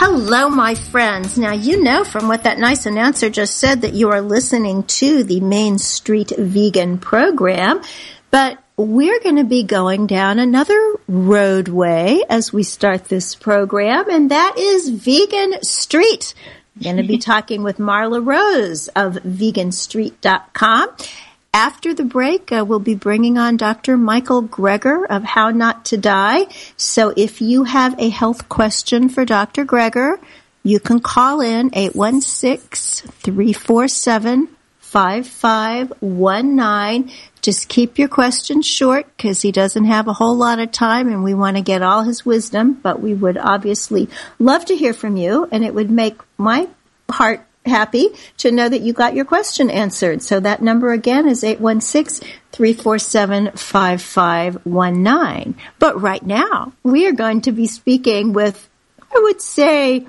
Hello, my friends. Now, you know from what that nice announcer just said that you are listening to the Main Street Vegan program, but we're going to be going down another roadway as we start this program, and that is Vegan Street. I'm going to be talking with Marla Rose of veganstreet.com. After the break, uh, we'll be bringing on Dr. Michael Greger of How Not to Die. So if you have a health question for Dr. Greger, you can call in 816-347-5519. Just keep your questions short because he doesn't have a whole lot of time and we want to get all his wisdom, but we would obviously love to hear from you and it would make my heart happy to know that you got your question answered. So that number again is 816-347-5519. But right now, we are going to be speaking with, I would say,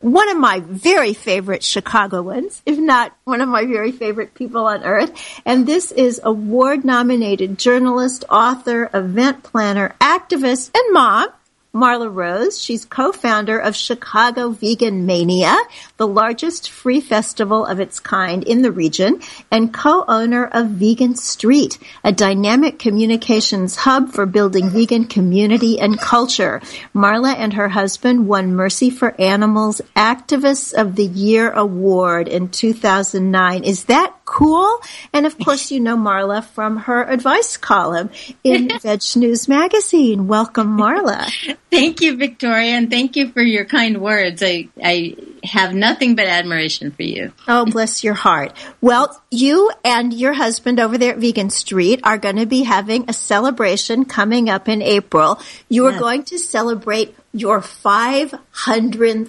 one of my very favorite Chicagoans, if not one of my very favorite people on earth. And this is award nominated journalist, author, event planner, activist, and mom, Marla Rose. She's co-founder of Chicago Vegan Mania, the largest free festival of its kind in the region, and co-owner of Vegan Street, a dynamic communications hub for building vegan community and culture. Marla and her husband won Mercy for Animals Activists of the Year Award in 2009. Is that cool? And of course, you know Marla from her advice column in Veg News Magazine. Welcome, Marla. Thank you, Victoria, and thank you for your kind words. I, I have nothing but admiration for you. Oh, bless your heart. Well, you and your husband over there at Vegan Street are going to be having a celebration coming up in April. You are Yes. going to celebrate your 500th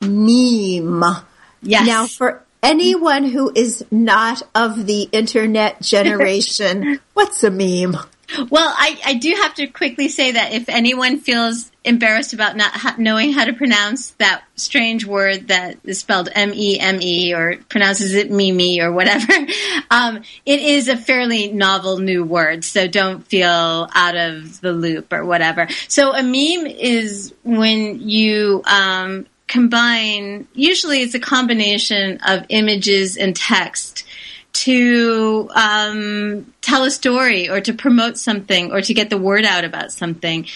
meme. Yes. Now, for anyone who is not of the internet generation, what's a meme? Well, I, I do have to quickly say that if anyone feels embarrassed about not ha- knowing how to pronounce that strange word that is spelled M E M E or pronounces it Mimi or whatever, um, it is a fairly novel new word. So don't feel out of the loop or whatever. So a meme is when you um, combine. Usually, it's a combination of images and text to um, tell a story or to promote something or to get the word out about something.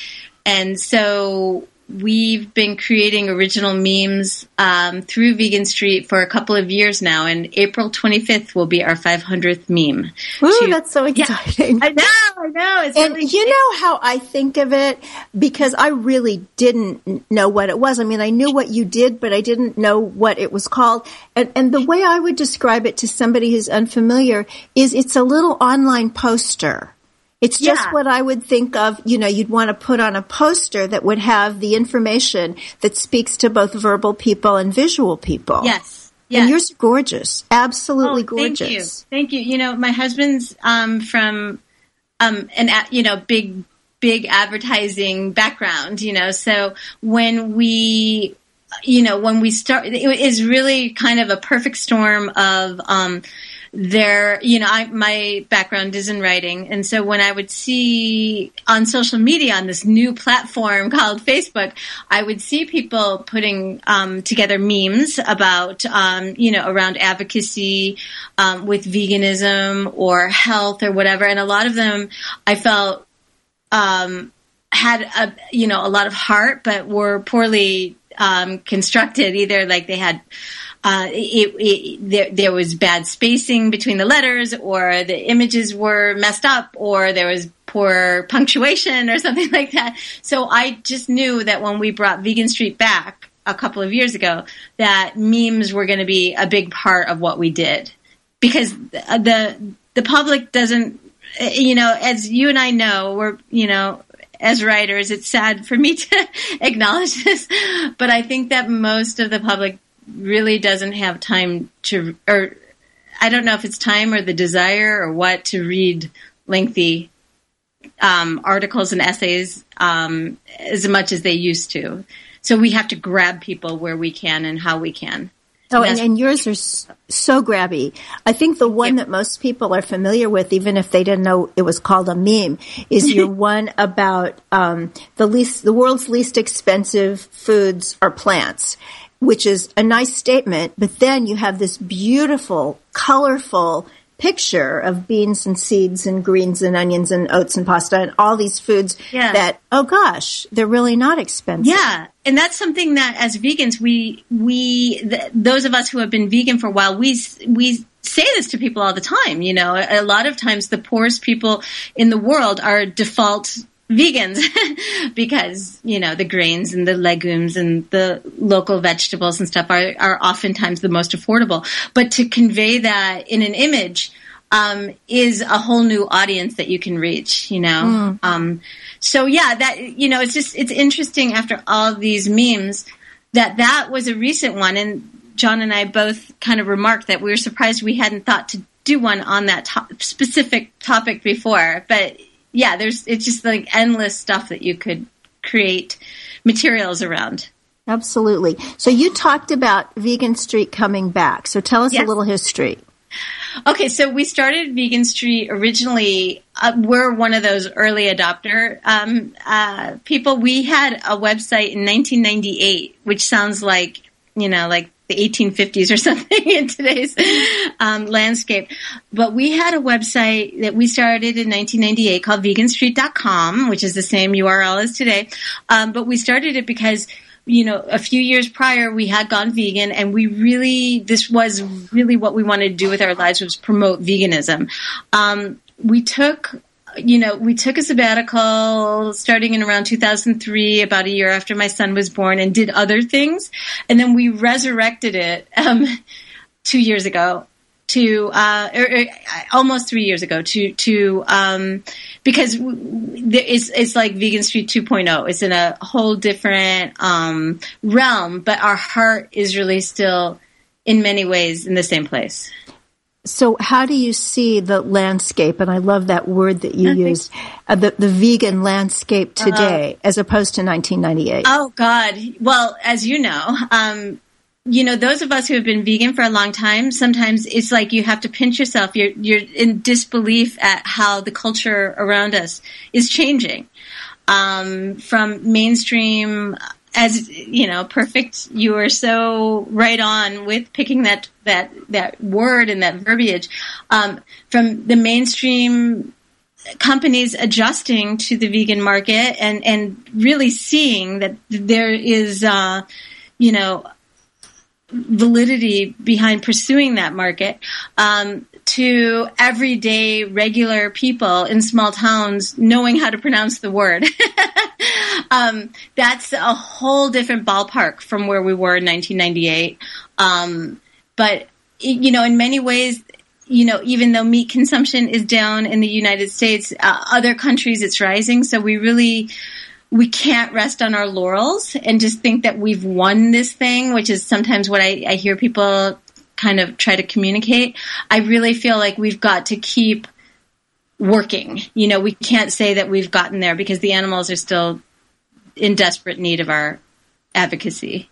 And so we've been creating original memes um, through Vegan Street for a couple of years now, and April 25th will be our 500th meme. Ooh, to, that's so exciting! Yeah, I know, I know. It's and really you know how I think of it because I really didn't know what it was. I mean, I knew what you did, but I didn't know what it was called. And, and the way I would describe it to somebody who's unfamiliar is it's a little online poster. It's just Yeah. what I would think of, you know, you'd want to put on a poster that would have the information that speaks to both verbal people and visual people. Yes. Yes. And yours are gorgeous. Absolutely Oh, gorgeous. Thank you. Thank you. You know, my husband's um, from um, an you know big big advertising background. You know, so when we you know when we start, it is really kind of a perfect storm of. Um, there, you know, I, my background is in writing. And so when I would see on social media on this new platform called Facebook, I would see people putting um, together memes about, um, you know, around advocacy um, with veganism or health or whatever. And a lot of them I felt um, had a you know a lot of heart, but were poorly um, constructed. Either like they had uh, it, it, there, there was bad spacing between the letters, or the images were messed up, or there was poor punctuation, or something like that. So I just knew that when we brought Vegan Street back a couple of years ago, that memes were going to be a big part of what we did because the the public doesn't you know as you and I know we're you know as writers it's sad for me to acknowledge this but I think that most of the public really doesn't have time to or I don't know if it's time or the desire or what to read lengthy um, articles and essays um, as much as they used to. So we have to grab people where we can and how we can. Oh, and, and yours are so grabby. I think the one that most people are familiar with, even if they didn't know it was called a meme, is your one about um, the least, the world's least expensive foods are plants, which is a nice statement. But then you have this beautiful, colorful picture of beans and seeds and greens and onions and oats and pasta and all these foods Yeah. that, oh gosh, they're really not expensive. Yeah, and that's something that as vegans, we we th- those of us who have been vegan for a while, we we say this to people all the time. You know, a, a lot of times the poorest people in the world are default vegans because you know the grains and the legumes and the local vegetables and stuff are are oftentimes the most affordable. But to convey that in an image um, is a whole new audience that you can reach. You know, um, so yeah, that you know, it's just it's interesting after all these memes that that was a recent one, and John and I both kind of remarked that we were surprised we hadn't thought to do one on that to- specific topic before. But yeah, there's it's just like endless stuff that you could create materials around. Absolutely. So you talked about Vegan Street coming back. So tell us a little history. Okay, so we started Vegan Street originally. Uh, we're one of those early adopter um, uh, people. We had a website in 1998, which sounds like you know, like the 1850s or something in today's um, landscape. But we had a website that we started in 1998 called veganstreet.com, which is the same URL as today. Um, but we started it because you know, a few years prior, we had gone vegan, and we really, this was really what we wanted to do with our lives was promote veganism. Um, we took, you know, we took a sabbatical starting in around 2003, about a year after my son was born, and did other things, and then we resurrected it um, two years ago to uh, or, or, almost three years ago to to um, because is it's like Vegan Street 2.0. It's in a whole different um, realm, but our heart is really still in many ways in the same place. So how do you see the landscape? And I love that word that you used, uh, the, the vegan landscape today as opposed to 1998. Oh God! Well, as you know, um, you know those of us who have been vegan for a long time. Sometimes it's like you have to pinch yourself. You're you're in disbelief at how the culture around us is changing um, from mainstream. As you know, perfect. You are so right on with picking that that that word and that verbiage um, from the mainstream companies adjusting to the vegan market and and really seeing that there is uh, you know validity behind pursuing that market um, to everyday regular people in small towns knowing how to pronounce the word um, that's a whole different ballpark from where we were in 1998 um, but you know in many ways you know, even though meat consumption is down in the United States, uh, other countries it's rising. So we really we can't rest on our laurels and just think that we've won this thing, which is sometimes what I, I hear people kind of try to communicate. I really feel like we've got to keep working. You know, we can't say that we've gotten there because the animals are still in desperate need of our advocacy.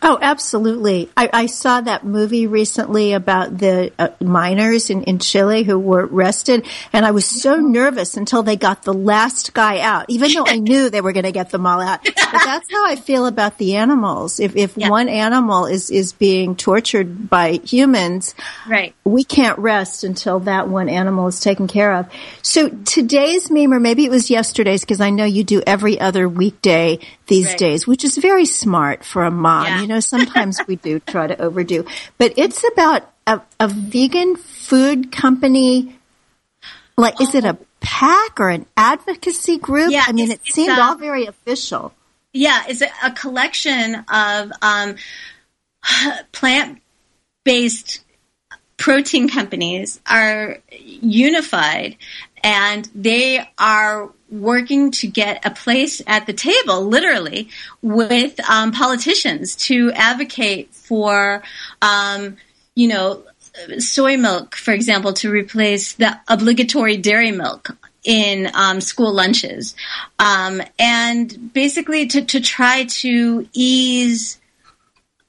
Oh, absolutely. I, I, saw that movie recently about the uh, miners in, in Chile who were arrested, and I was so nervous until they got the last guy out, even though I knew they were going to get them all out. But that's how I feel about the animals. If, if yeah. one animal is, is being tortured by humans, right. we can't rest until that one animal is taken care of. So today's meme, or maybe it was yesterday's, because I know you do every other weekday these right. days, which is very smart for a mom. Yeah. You know, sometimes we do try to overdo, but it's about a, a vegan food company. Like, is it a pack or an advocacy group? Yeah, I mean, it seemed all very official. Yeah, it's a, a collection of um, plant based protein companies are unified and they are working to get a place at the table, literally, with um, politicians to advocate for, um, you know, soy milk, for example, to replace the obligatory dairy milk in um, school lunches, um, and basically to, to try to ease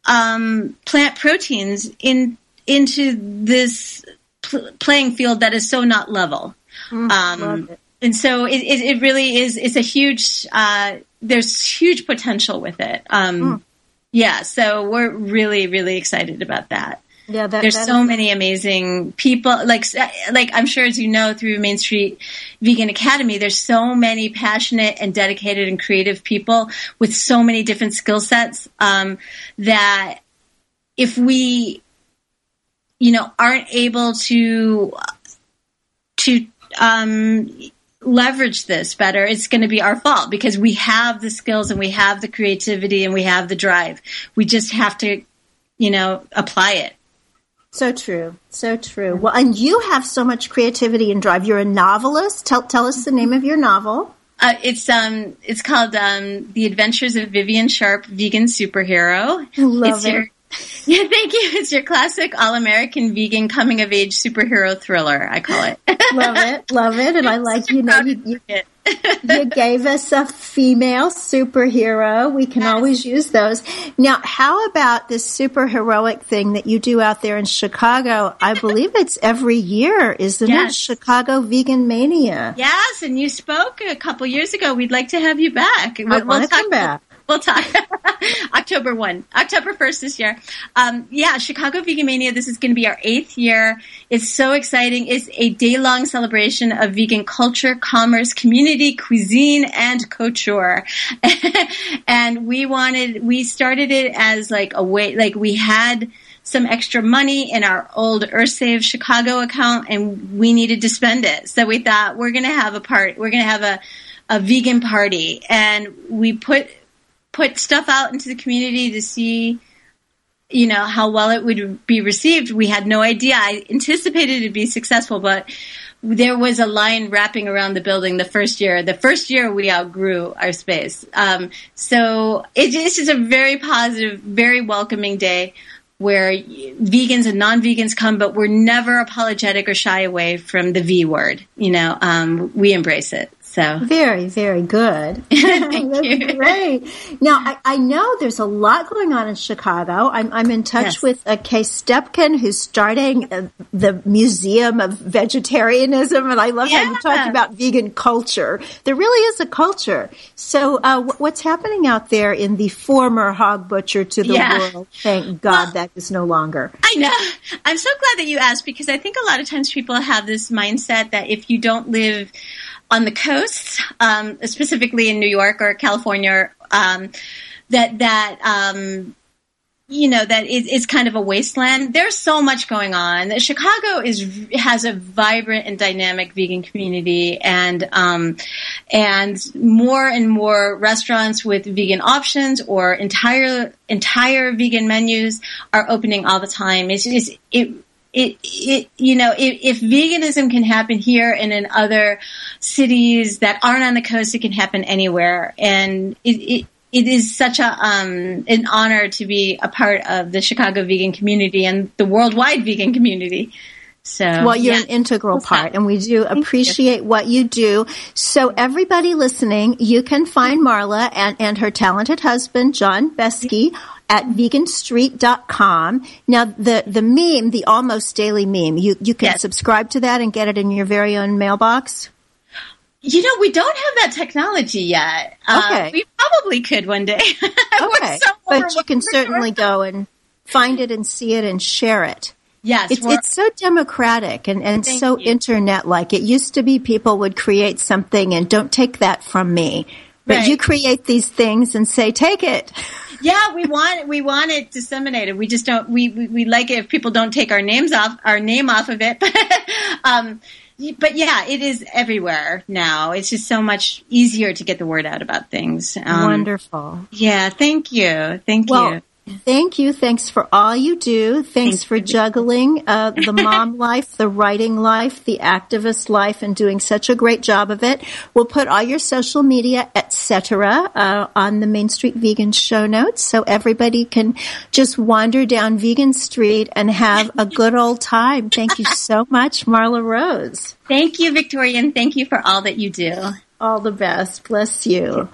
um, plant proteins in into this pl- playing field that is so not level. Mm, and so it, it, it, really is. It's a huge. Uh, there's huge potential with it. Um, mm. Yeah, so we're really, really excited about that. Yeah, that, there's that so is- many amazing people. Like, like I'm sure as you know through Main Street Vegan Academy, there's so many passionate and dedicated and creative people with so many different skill sets um, that if we, you know, aren't able to to um, leverage this better, it's going to be our fault because we have the skills and we have the creativity and we have the drive. We just have to, you know, apply it. So true. So true. Well, and you have so much creativity and drive. You're a novelist. Tell, tell us the name of your novel. Uh, it's um, it's called um, The Adventures of Vivian Sharp, Vegan Superhero. Love it's it. Your, yeah, thank you. It's your classic all-American vegan coming-of-age superhero thriller. I call it. love it, love it, and I like you know you, you, you gave us a female superhero. We can yes. always use those. Now, how about this super heroic thing that you do out there in Chicago? I believe it's every year, isn't yes. it? Chicago Vegan Mania. Yes, and you spoke a couple years ago. We'd like to have you back. I we'll, want to come back we'll talk October 1, October 1st this year. Um, yeah, Chicago Vegan Mania. This is going to be our eighth year. It's so exciting. It's a day long celebration of vegan culture, commerce, community, cuisine, and couture. and we wanted, we started it as like a way, like we had, some extra money in our old EarthSave Chicago account and we needed to spend it. So we thought we're going to have a part, we're going to have a, a vegan party and we put put stuff out into the community to see you know how well it would be received. We had no idea. I anticipated it'd be successful but there was a line wrapping around the building the first year. The first year we outgrew our space. Um, so it, it's just a very positive very welcoming day where vegans and non-vegans come but we're never apologetic or shy away from the v word you know um, we embrace it So very, very good. Thank That's you. great. Now, I, I know there's a lot going on in Chicago. I'm, I'm in touch Yes. with uh, Kay Stepkin, who's starting uh, the Museum of Vegetarianism, and I love how you Yeah. talked about vegan culture. There really is a culture. So, uh, wh- what's happening out there in the former hog butcher to the Yeah. world? Thank God that is no longer. I know. I'm so glad that you asked because I think a lot of times people have this mindset that if you don't live on the coast, um, specifically in New York or California, um, that that um, you know that it's kind of a wasteland. There's so much going on. Chicago is has a vibrant and dynamic vegan community, and um, and more and more restaurants with vegan options or entire entire vegan menus are opening all the time. It's, it's it. It, it, you know, if, if veganism can happen here and in other cities that aren't on the coast, it can happen anywhere. And it, it, it is such a um, an honor to be a part of the Chicago vegan community and the worldwide vegan community. So, Well, you're yeah. an integral part, and we do appreciate what you do. So, everybody listening, you can find Marla and, and her talented husband, John Beske, at veganstreet.com. Now, the, the meme, the almost daily meme, you, you can Yes. subscribe to that and get it in your very own mailbox. You know, we don't have that technology yet. Uh, Okay. we probably could one day. Okay. so but you can certainly go and find it and see it and share it. Yes, It's, it's so democratic and, and so internet like. It used to be people would create something and don't take that from me. But Right. you create these things and say, take it. yeah, we want we want it disseminated. We just don't. We, we we like it if people don't take our names off our name off of it. um, but yeah, it is everywhere now. It's just so much easier to get the word out about things. Um, Wonderful. Yeah, thank you, thank Well, you. Thank you. Thanks for all you do. Thanks Thank for you. juggling uh, the mom life, the writing life, the activist life, and doing such a great job of it. We'll put all your social media, etc., uh, on the Main Street Vegan show notes, so everybody can just wander down Vegan Street and have a good old time. Thank you so much, Marla Rose. Thank you, Victoria, and thank you for all that you do. All the best. Bless you.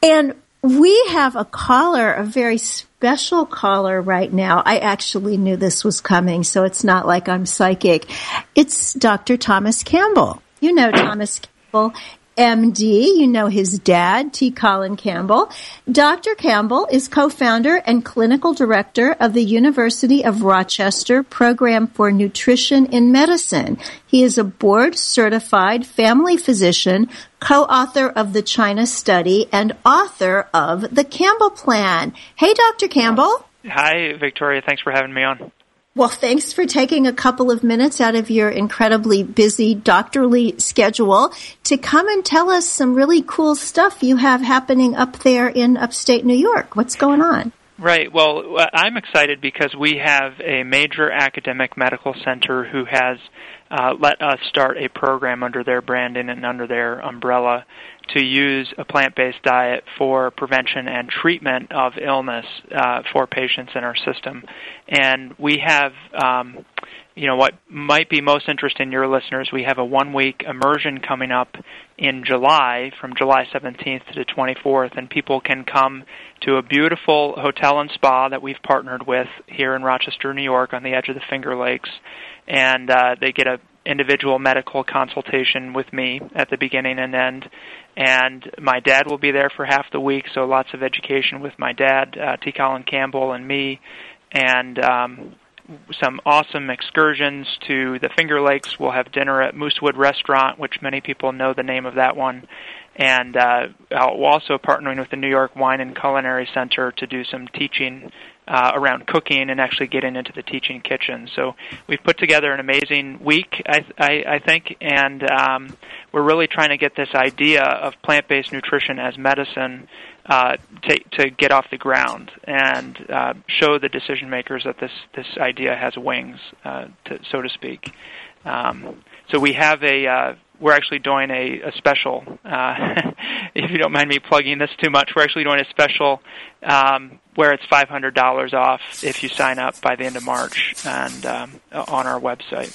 And we have a caller, a very special caller right now. I actually knew this was coming, so it's not like I'm psychic. It's Dr. Thomas Campbell. You know Thomas Campbell. MD, you know his dad, T. Colin Campbell. Dr. Campbell is co-founder and clinical director of the University of Rochester Program for Nutrition in Medicine. He is a board certified family physician, co-author of the China study, and author of the Campbell Plan. Hey, Dr. Campbell. Hi, Victoria. Thanks for having me on. Well, thanks for taking a couple of minutes out of your incredibly busy doctorly schedule to come and tell us some really cool stuff you have happening up there in upstate New York. What's going on? Right. Well, uh, I'm excited because we have a major academic medical center who has uh, let us start a program under their branding and under their umbrella to use a plant-based diet for prevention and treatment of illness uh, for patients in our system. And we have um, you know what might be most interesting to your listeners we have a one week immersion coming up in july from july 17th to the 24th and people can come to a beautiful hotel and spa that we've partnered with here in rochester new york on the edge of the finger lakes and uh, they get a individual medical consultation with me at the beginning and end and my dad will be there for half the week so lots of education with my dad uh, t colin campbell and me and um, some awesome excursions to the Finger Lakes. We'll have dinner at Moosewood Restaurant, which many people know the name of that one. And uh, we're also partnering with the New York Wine and Culinary Center to do some teaching uh, around cooking and actually getting into the teaching kitchen. So we've put together an amazing week, I, I, I think, and um, we're really trying to get this idea of plant-based nutrition as medicine uh, to, to get off the ground and uh, show the decision makers that this this idea has wings, uh, to, so to speak. Um, so we have a uh, we're actually doing a, a special. Uh, if you don't mind me plugging this too much, we're actually doing a special um, where it's five hundred dollars off if you sign up by the end of March and um, on our website.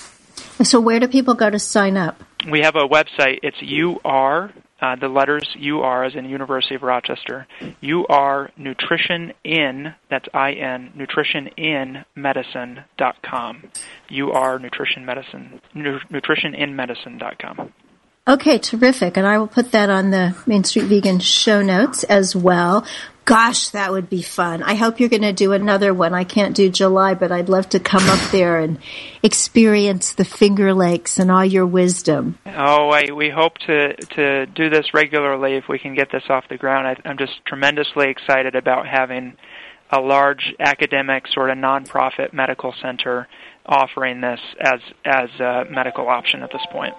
So, where do people go to sign up? we have a website. It's UR, uh, the letters UR as in University of Rochester. UR Nutrition in, that's I-N, nutritioninmedicine.com. UR Nutrition Medicine, nu- nutritioninmedicine.com. Okay, terrific. And I will put that on the Main Street Vegan show notes as well. Gosh, that would be fun. I hope you're going to do another one. I can't do July, but I'd love to come up there and experience the Finger Lakes and all your wisdom. Oh, I, we hope to to do this regularly if we can get this off the ground. I, I'm just tremendously excited about having a large academic sort of nonprofit medical center offering this as as a medical option at this point.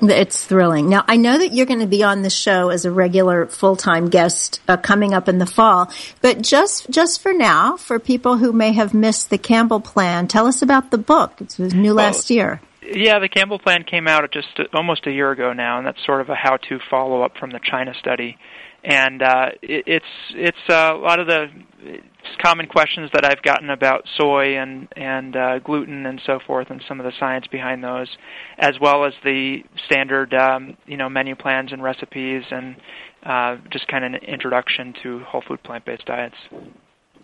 It's thrilling. Now, I know that you're going to be on the show as a regular full-time guest uh, coming up in the fall, but just just for now, for people who may have missed the Campbell Plan, tell us about the book. It was new last year. Yeah, the Campbell Plan came out just almost a year ago now, and that's sort of a how-to follow-up from the China study. And uh, it, it's it's uh, a lot of the common questions that I've gotten about soy and and uh, gluten and so forth, and some of the science behind those, as well as the standard um, you know menu plans and recipes, and uh, just kind of an introduction to whole food plant based diets.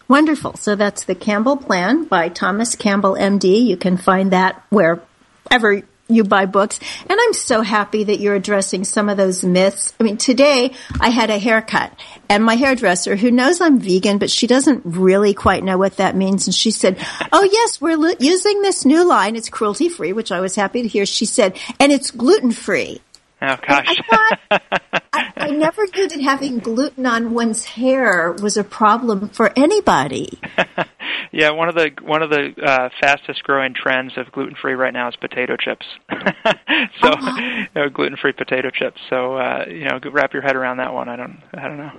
Wonderful. So that's the Campbell Plan by Thomas Campbell, MD. You can find that wherever you buy books. And I'm so happy that you're addressing some of those myths. I mean, today I had a haircut and my hairdresser who knows I'm vegan, but she doesn't really quite know what that means. And she said, Oh yes, we're li- using this new line. It's cruelty free, which I was happy to hear. She said, and it's gluten free. Oh gosh. I, thought, I, I never knew that having gluten on one's hair was a problem for anybody. yeah, one of the one of the uh, fastest growing trends of gluten free right now is potato chips. so, Uh-huh. you know, gluten free potato chips. So, uh, you know, wrap your head around that one. I don't, I don't know.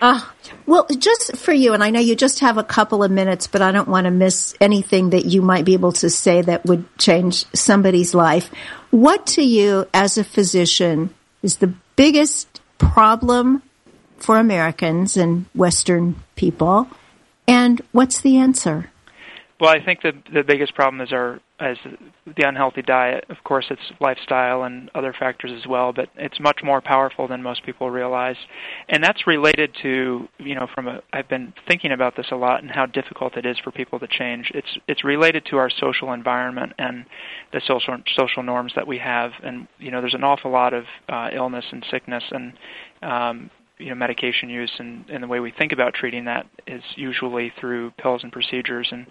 Uh, well, just for you, and I know you just have a couple of minutes, but I don't want to miss anything that you might be able to say that would change somebody's life. What to you, as a physician, is the biggest problem for Americans and Western people? And what's the answer? Well, I think the the biggest problem is our is the unhealthy diet. Of course, it's lifestyle and other factors as well, but it's much more powerful than most people realize, and that's related to you know from a I've been thinking about this a lot and how difficult it is for people to change. It's it's related to our social environment and the social social norms that we have, and you know there's an awful lot of uh, illness and sickness and um, you know medication use and, and the way we think about treating that is usually through pills and procedures and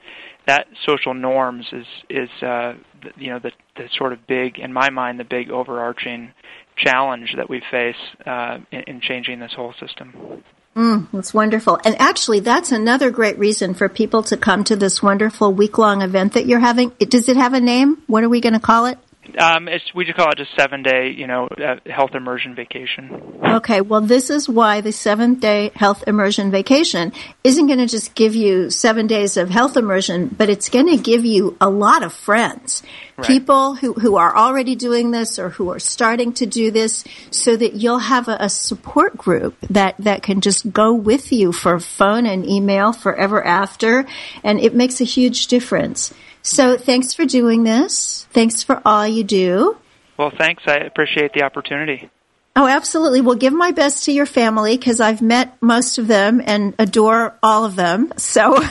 that social norms is is uh, you know the the sort of big in my mind the big overarching challenge that we face uh, in, in changing this whole system. Mm, that's wonderful. And actually, that's another great reason for people to come to this wonderful week long event that you're having. Does it have a name? What are we going to call it? Um, it's we just call it a seven day, you know, uh, health immersion vacation. Okay, well, this is why the seven day health immersion vacation isn't going to just give you seven days of health immersion, but it's going to give you a lot of friends. Right. People who, who are already doing this or who are starting to do this so that you'll have a, a support group that, that can just go with you for phone and email forever after. And it makes a huge difference. So thanks for doing this. Thanks for all you do. Well, thanks. I appreciate the opportunity. Oh, absolutely. Well, give my best to your family because I've met most of them and adore all of them. So,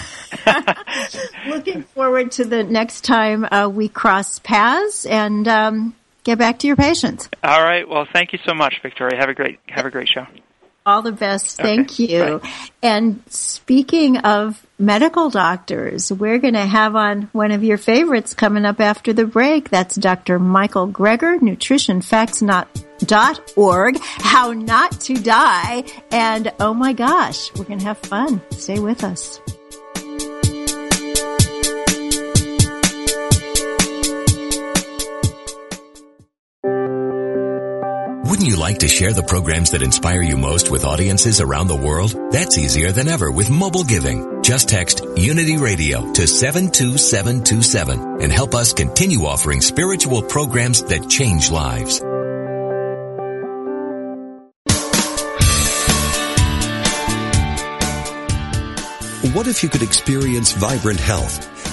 looking forward to the next time uh, we cross paths and um, get back to your patients. All right. Well, thank you so much, Victoria. Have a great have a great show. All the best. Thank Okay, you. bye. And speaking of medical doctors, we're going to have on one of your favorites coming up after the break. That's Dr. Michael Greger, nutritionfacts.org, how not to die. And oh my gosh, we're going to have fun. Stay with us. Wouldn't you like to share the programs that inspire you most with audiences around the world? That's easier than ever with mobile giving. Just text Unity Radio to 72727 and help us continue offering spiritual programs that change lives. What if you could experience vibrant health,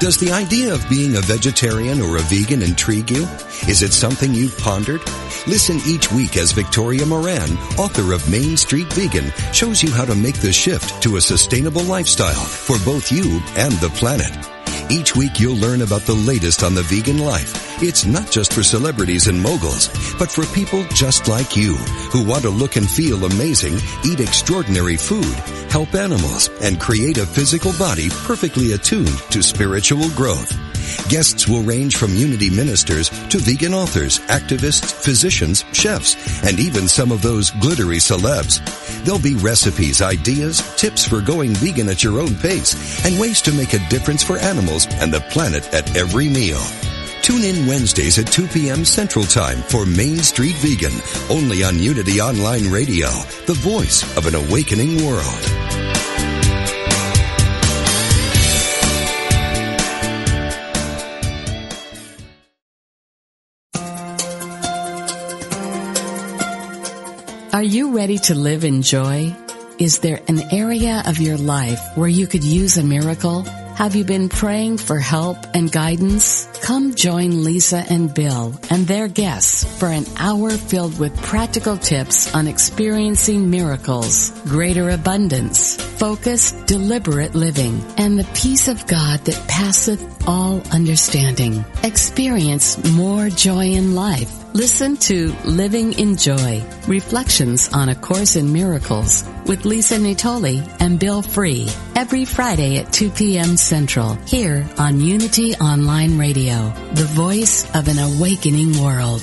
Does the idea of being a vegetarian or a vegan intrigue you? Is it something you've pondered? Listen each week as Victoria Moran, author of Main Street Vegan, shows you how to make the shift to a sustainable lifestyle for both you and the planet. Each week you'll learn about the latest on the vegan life. It's not just for celebrities and moguls, but for people just like you who want to look and feel amazing, eat extraordinary food, help animals, and create a physical body perfectly attuned to spiritual growth. Guests will range from unity ministers to vegan authors, activists, physicians, chefs, and even some of those glittery celebs. There'll be recipes, ideas, tips for going vegan at your own pace, and ways to make a difference for animals and the planet at every meal. Tune in Wednesdays at 2 p.m. Central Time for Main Street Vegan, only on Unity Online Radio, the voice of an awakening world. Are you ready to live in joy? Is there an area of your life where you could use a miracle? Have you been praying for help and guidance? Come join Lisa and Bill and their guests for an hour filled with practical tips on experiencing miracles, greater abundance, focused, deliberate living, and the peace of God that passeth all understanding. Experience more joy in life. Listen to Living in Joy, Reflections on A Course in Miracles with Lisa Natoli and Bill Free every Friday at 2 p.m. Central here on Unity Online Radio, the voice of an awakening world.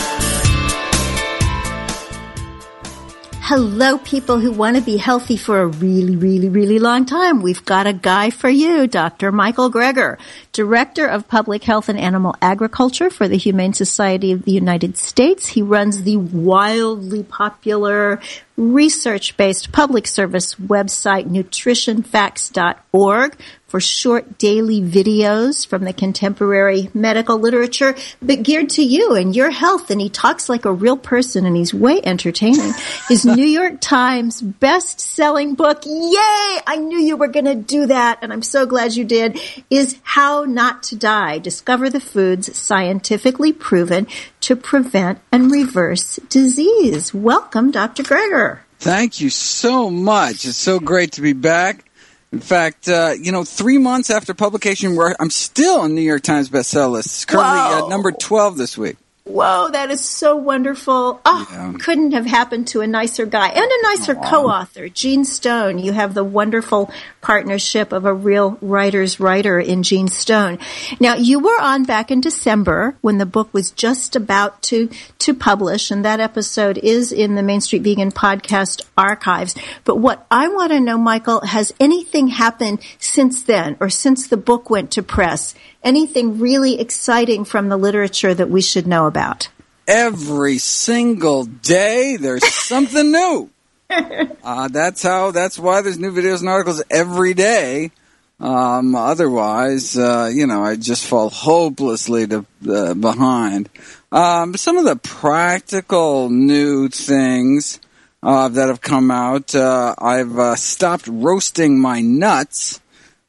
Hello, people who want to be healthy for a really, really, really long time. We've got a guy for you, Dr. Michael Greger, Director of Public Health and Animal Agriculture for the Humane Society of the United States. He runs the wildly popular research-based public service website nutritionfacts.org for short daily videos from the contemporary medical literature, but geared to you and your health. And he talks like a real person and he's way entertaining. His New York Times best selling book, yay! I knew you were going to do that and I'm so glad you did, is How Not to Die. Discover the foods scientifically proven to prevent and reverse disease. Welcome, Dr. Greger. Thank you so much. It's so great to be back. In fact, uh, you know, three months after publication, I'm still on New York Times bestseller list. It's currently at number 12 this week. Whoa, that is so wonderful. Oh, yeah. couldn't have happened to a nicer guy and a nicer Aww. co-author, Gene Stone. You have the wonderful partnership of a real writer's writer in Gene Stone. Now, you were on back in December when the book was just about to, to publish, and that episode is in the Main Street Vegan podcast archives. But what I want to know, Michael, has anything happened since then or since the book went to press? anything really exciting from the literature that we should know about? Every single day, there's something new. Uh, that's how. That's why there's new videos and articles every day. Um, otherwise, uh, you know, I just fall hopelessly to, uh, behind. Um, some of the practical new things uh, that have come out, uh, I've uh, stopped roasting my nuts.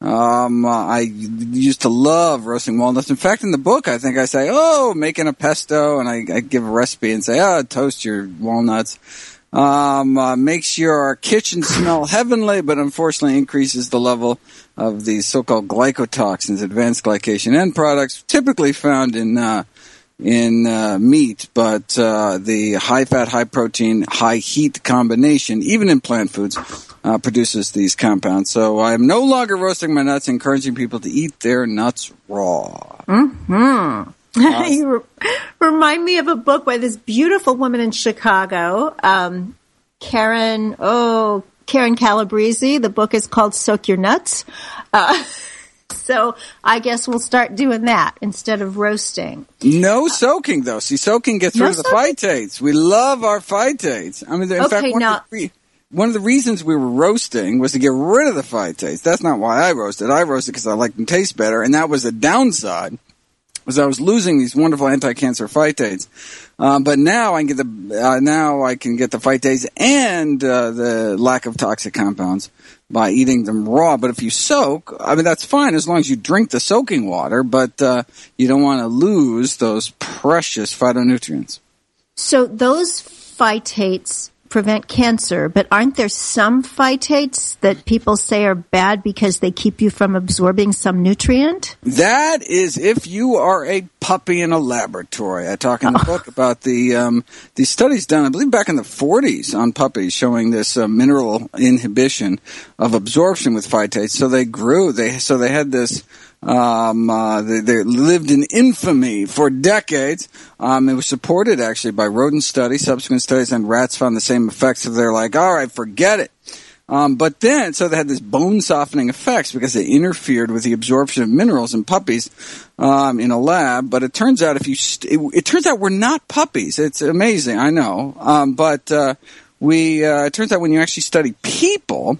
Um, I used to love roasting walnuts. In fact, in the book, I think I say, "Oh, making a pesto," and I, I give a recipe and say, "Oh, toast your walnuts." Um, uh, makes your kitchen smell heavenly, but unfortunately increases the level of these so-called glycotoxins, advanced glycation end products, typically found in uh, in uh, meat, but uh, the high fat, high protein, high heat combination, even in plant foods, uh, produces these compounds. So I'm no longer roasting my nuts, encouraging people to eat their nuts raw. Hmm. you remind me of a book by this beautiful woman in Chicago, um, Karen. Oh, Karen Calabrese. The book is called "Soak Your Nuts." Uh, so I guess we'll start doing that instead of roasting. No soaking though. See, soaking gets no rid of the phytates. We love our phytates. I mean, in okay, fact, one, now, of the, one of the reasons we were roasting was to get rid of the phytates. That's not why I roasted. I roasted because I like them taste better, and that was the downside was I was losing these wonderful anti-cancer phytates. Uh, but now I can get the uh, now I can get the phytates and uh, the lack of toxic compounds by eating them raw. But if you soak, I mean that's fine as long as you drink the soaking water. But uh, you don't want to lose those precious phytonutrients. So those phytates prevent cancer, but aren't there some phytates that people say are bad because they keep you from absorbing some nutrient? That is if you are a puppy in a laboratory. I talk in the oh. book about the um, these studies done, I believe, back in the 40s on puppies, showing this uh, mineral inhibition of absorption with phytates. So they grew. They so they had this um, uh, they, they, lived in infamy for decades. Um, it was supported actually by rodent studies, subsequent studies, and rats found the same effects. So they're like, all right, forget it. Um, but then, so they had this bone softening effects because they interfered with the absorption of minerals in puppies um, in a lab. But it turns out if you, st- it, it, turns out we're not puppies. It's amazing, I know. Um, but uh, we, uh, it turns out when you actually study people,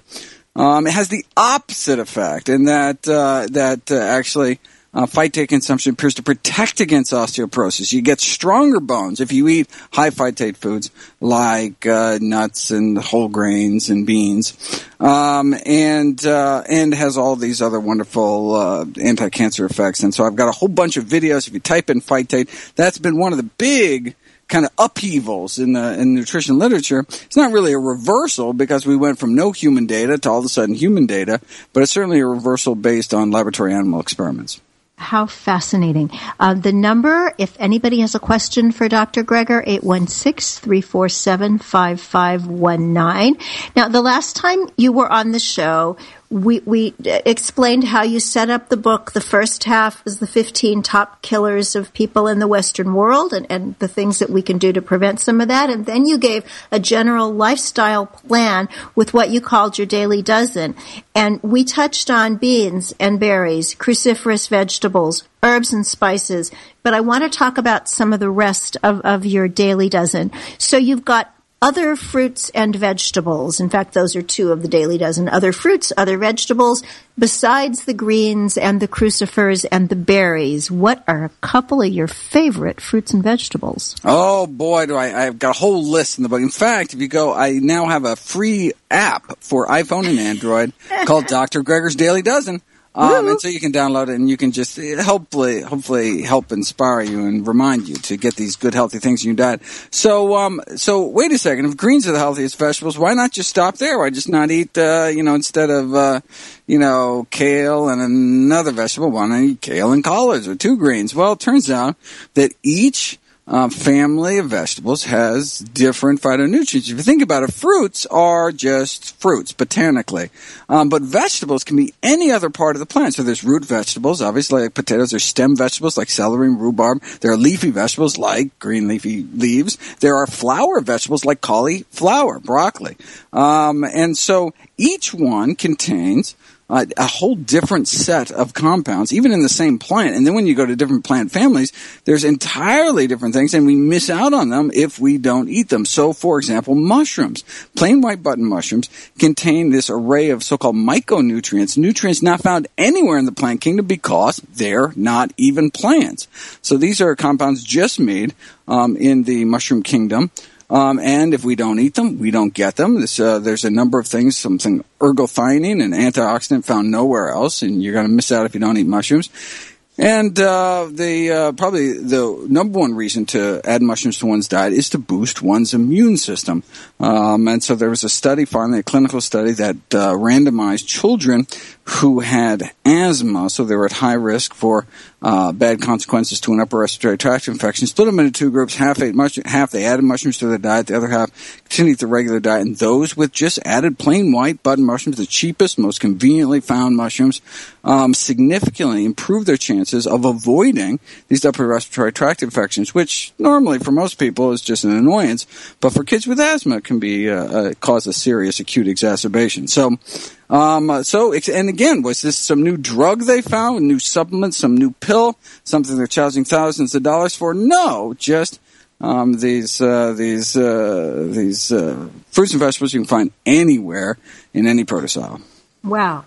um, it has the opposite effect in that uh, that uh, actually uh, phytate consumption appears to protect against osteoporosis. You get stronger bones if you eat high phytate foods like uh, nuts and whole grains and beans, um, and uh, and has all these other wonderful uh, anti-cancer effects. And so I've got a whole bunch of videos. If you type in phytate, that's been one of the big kind of upheavals in the in nutrition literature. It's not really a reversal because we went from no human data to all of a sudden human data, but it's certainly a reversal based on laboratory animal experiments. How fascinating. Uh, the number, if anybody has a question for Dr. Greger, 816-347-5519. Now, the last time you were on the show, we, we explained how you set up the book. The first half is the 15 top killers of people in the Western world and, and the things that we can do to prevent some of that. And then you gave a general lifestyle plan with what you called your daily dozen. And we touched on beans and berries, cruciferous vegetables, herbs and spices. But I want to talk about some of the rest of, of your daily dozen. So you've got other fruits and vegetables. In fact, those are two of the daily dozen. Other fruits, other vegetables, besides the greens and the crucifers and the berries. What are a couple of your favorite fruits and vegetables? Oh boy, do I! I've got a whole list in the book. In fact, if you go, I now have a free app for iPhone and Android called Dr. Greger's Daily Dozen. Um, and so you can download it and you can just hopefully, hopefully help inspire you and remind you to get these good healthy things in your diet. So, um, so wait a second. If greens are the healthiest vegetables, why not just stop there? Why just not eat, uh, you know, instead of, uh, you know, kale and another vegetable, why not eat kale and collards or two greens? Well, it turns out that each uh, family of vegetables has different phytonutrients. If you think about it, fruits are just fruits botanically, um, but vegetables can be any other part of the plant. So there's root vegetables, obviously like potatoes. There's stem vegetables like celery and rhubarb. There are leafy vegetables like green leafy leaves. There are flower vegetables like cauliflower, broccoli, um, and so each one contains a whole different set of compounds, even in the same plant. And then when you go to different plant families, there's entirely different things, and we miss out on them if we don't eat them. So, for example, mushrooms, plain white button mushrooms, contain this array of so-called myconutrients, nutrients not found anywhere in the plant kingdom because they're not even plants. So these are compounds just made um, in the mushroom kingdom. Um, and if we don't eat them, we don't get them. This, uh, there's a number of things, something ergothioneine, an antioxidant found nowhere else, and you're going to miss out if you don't eat mushrooms. And uh, the uh, probably the number one reason to add mushrooms to one's diet is to boost one's immune system. Um, and so there was a study, finally a clinical study that uh, randomized children who had asthma, so they were at high risk for uh, bad consequences to an upper respiratory tract infection. Split them into two groups. Half ate mushroom, half they added mushrooms to their diet. The other half continued the regular diet. And those with just added plain white button mushrooms, the cheapest, most conveniently found mushrooms, um, significantly improved their chances of avoiding these upper respiratory tract infections, which normally for most people is just an annoyance, but for kids with asthma can be uh, uh, cause a serious acute exacerbation. So. Um, so, and again, was this some new drug they found, new supplement, some new pill, something they're charging thousands of dollars for? No, just um, these uh, these uh, these uh, fruits and vegetables you can find anywhere in any produce aisle. Wow.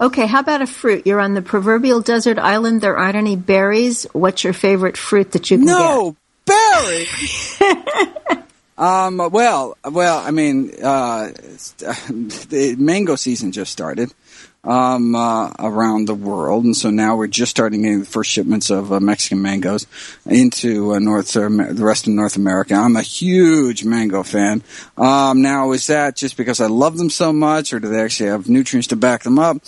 Okay, how about a fruit? You're on the proverbial desert island. There aren't any berries. What's your favorite fruit that you can no, get? berries. Um, well, well, I mean, uh, the mango season just started um, uh, around the world, and so now we're just starting getting the first shipments of uh, Mexican mangoes into uh, North uh, the rest of North America. I'm a huge mango fan. Um, now, is that just because I love them so much, or do they actually have nutrients to back them up?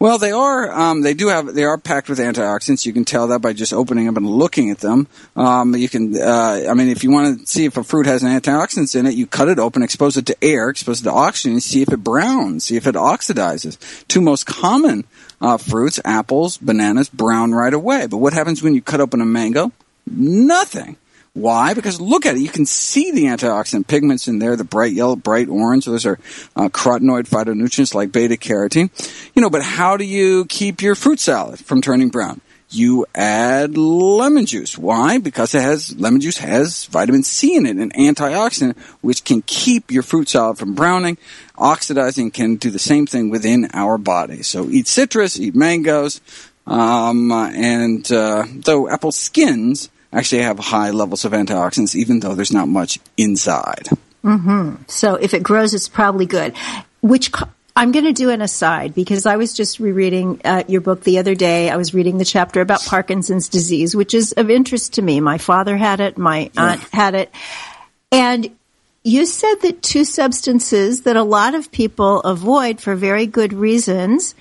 Well, they are. Um, they do have. They are packed with antioxidants. You can tell that by just opening them and looking at them. Um, you can. Uh, I mean, if you want to see if a fruit has an antioxidants in it, you cut it open, expose it to air, expose it to oxygen, see if it browns, see if it oxidizes. Two most common uh, fruits: apples, bananas, brown right away. But what happens when you cut open a mango? Nothing. Why? Because look at it. You can see the antioxidant pigments in there, the bright yellow, bright orange. Those are uh, carotenoid phytonutrients like beta carotene. You know, but how do you keep your fruit salad from turning brown? You add lemon juice. Why? Because it has, lemon juice has vitamin C in it, an antioxidant, which can keep your fruit salad from browning. Oxidizing can do the same thing within our body. So eat citrus, eat mangoes, um, and, uh, though apple skins, actually have high levels of antioxidants, even though there's not much inside. Mm-hmm. So if it grows, it's probably good. Which co- I'm going to do an aside because I was just rereading uh, your book the other day. I was reading the chapter about Parkinson's disease, which is of interest to me. My father had it, my aunt yeah. had it, and you said that two substances that a lot of people avoid for very good reasons